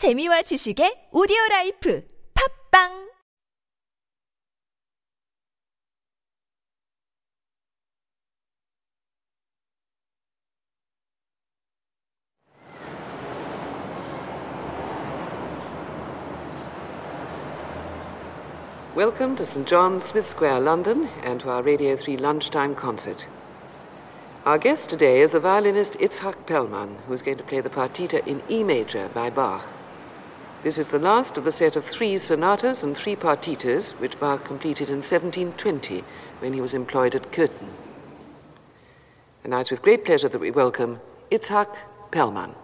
재미와 지식의 오디오 라이프 팝빵 Welcome to St John's, Smith Square, London, and to our Radio 3 lunchtime concert. Our guest today is the violinist Itzhak Perlman, who is going to play the partita in E major by Bach. This is the last of the set of three sonatas and three partitas which Bach completed in 1720 when he was employed at Köthen. And now it's with great pleasure that we welcome Itzhak Perlman.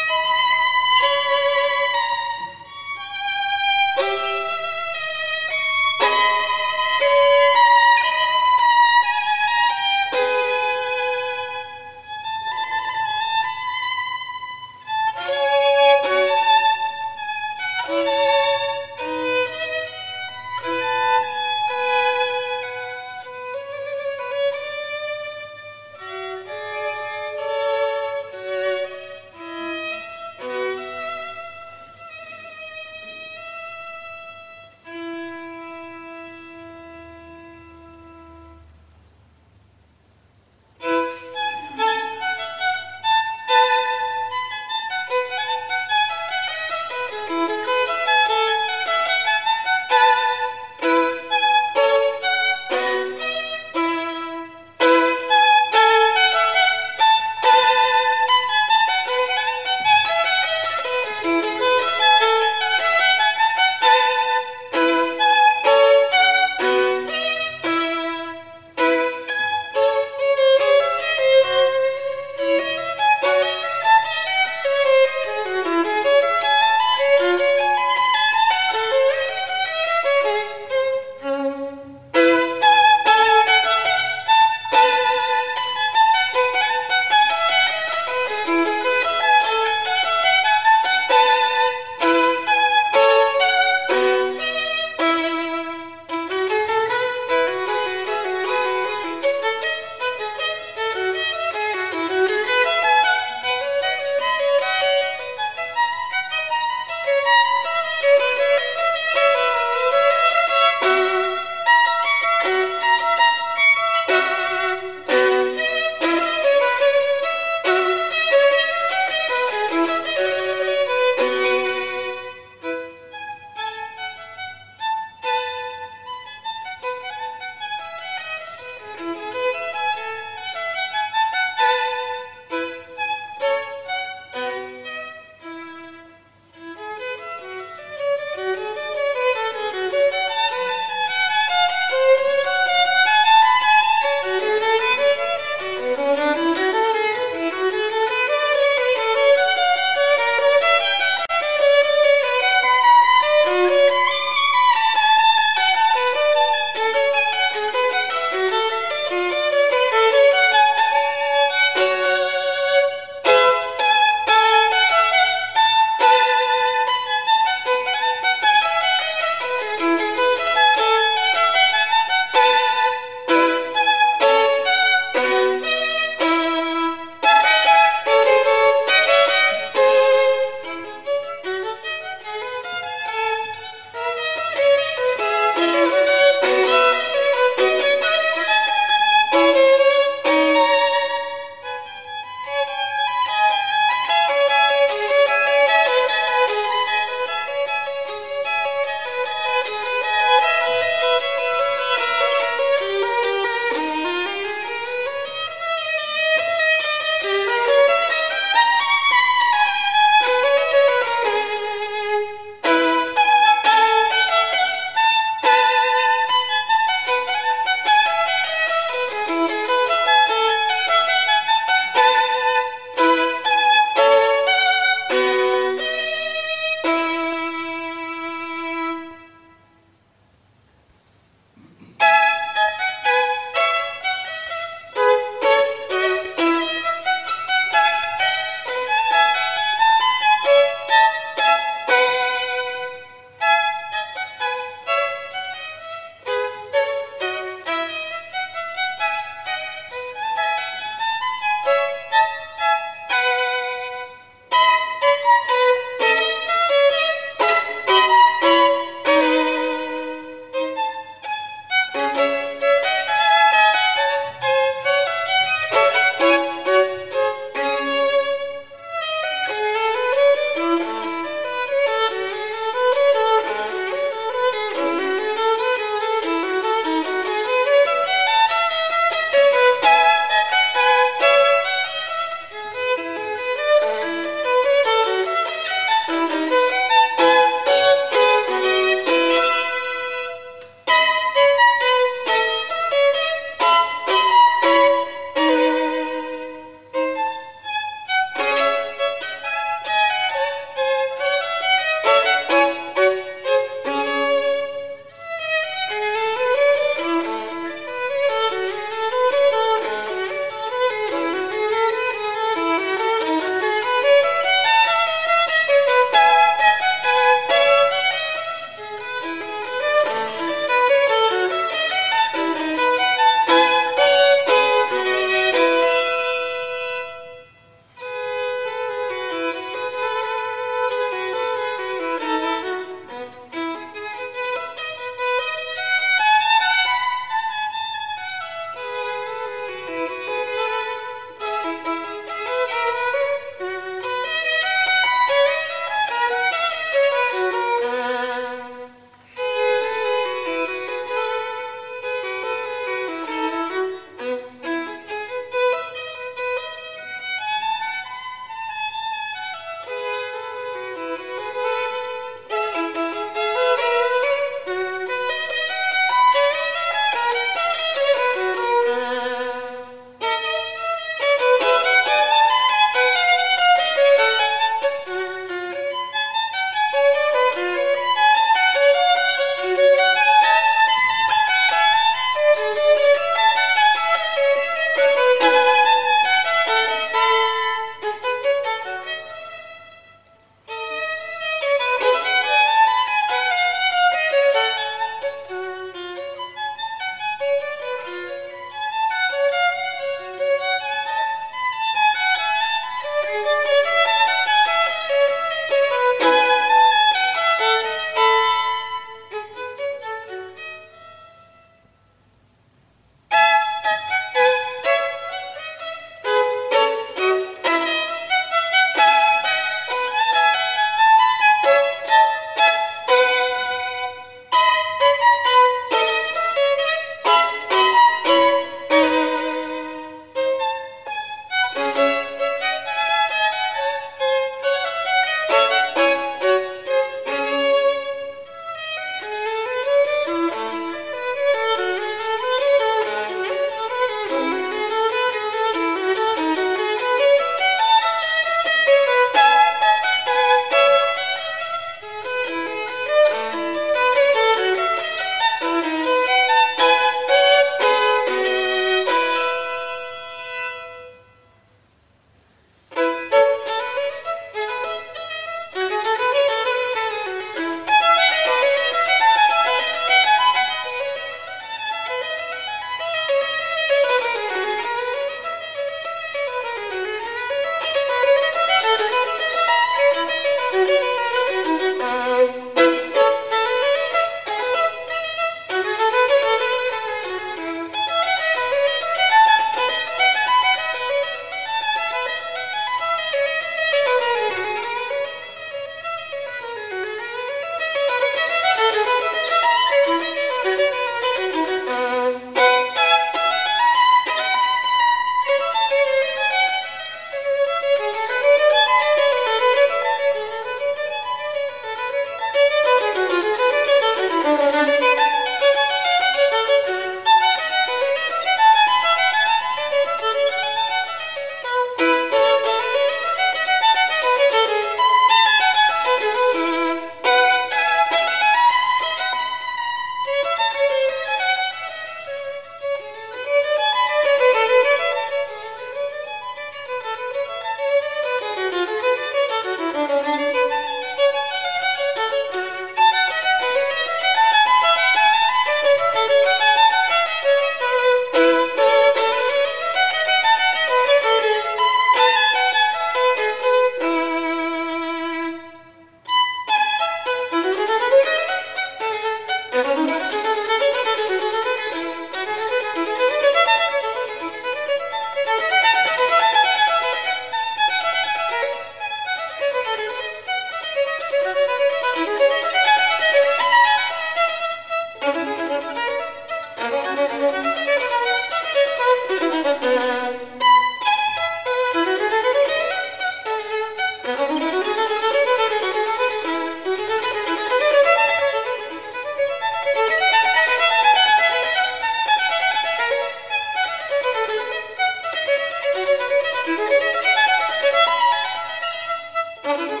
Thank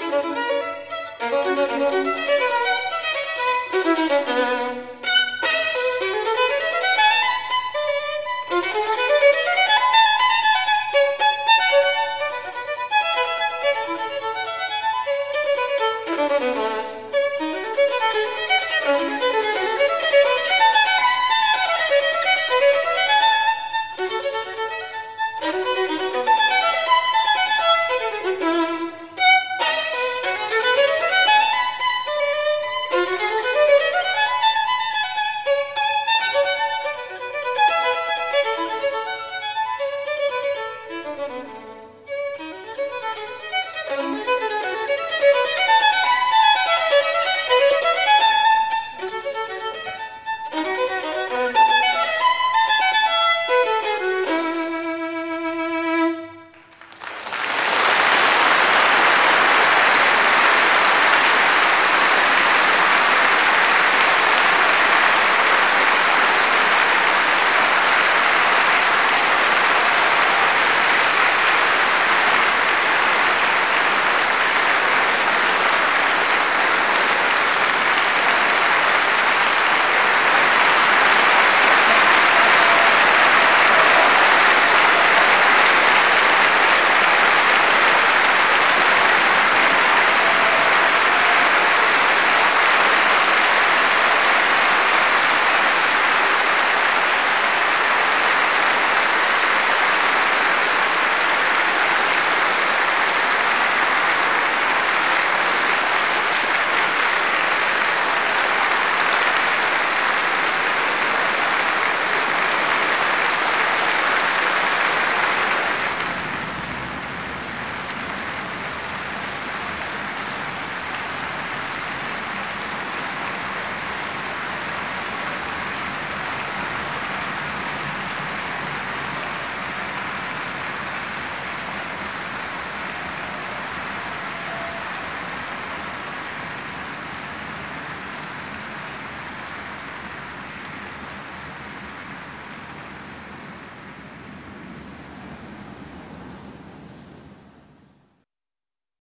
you.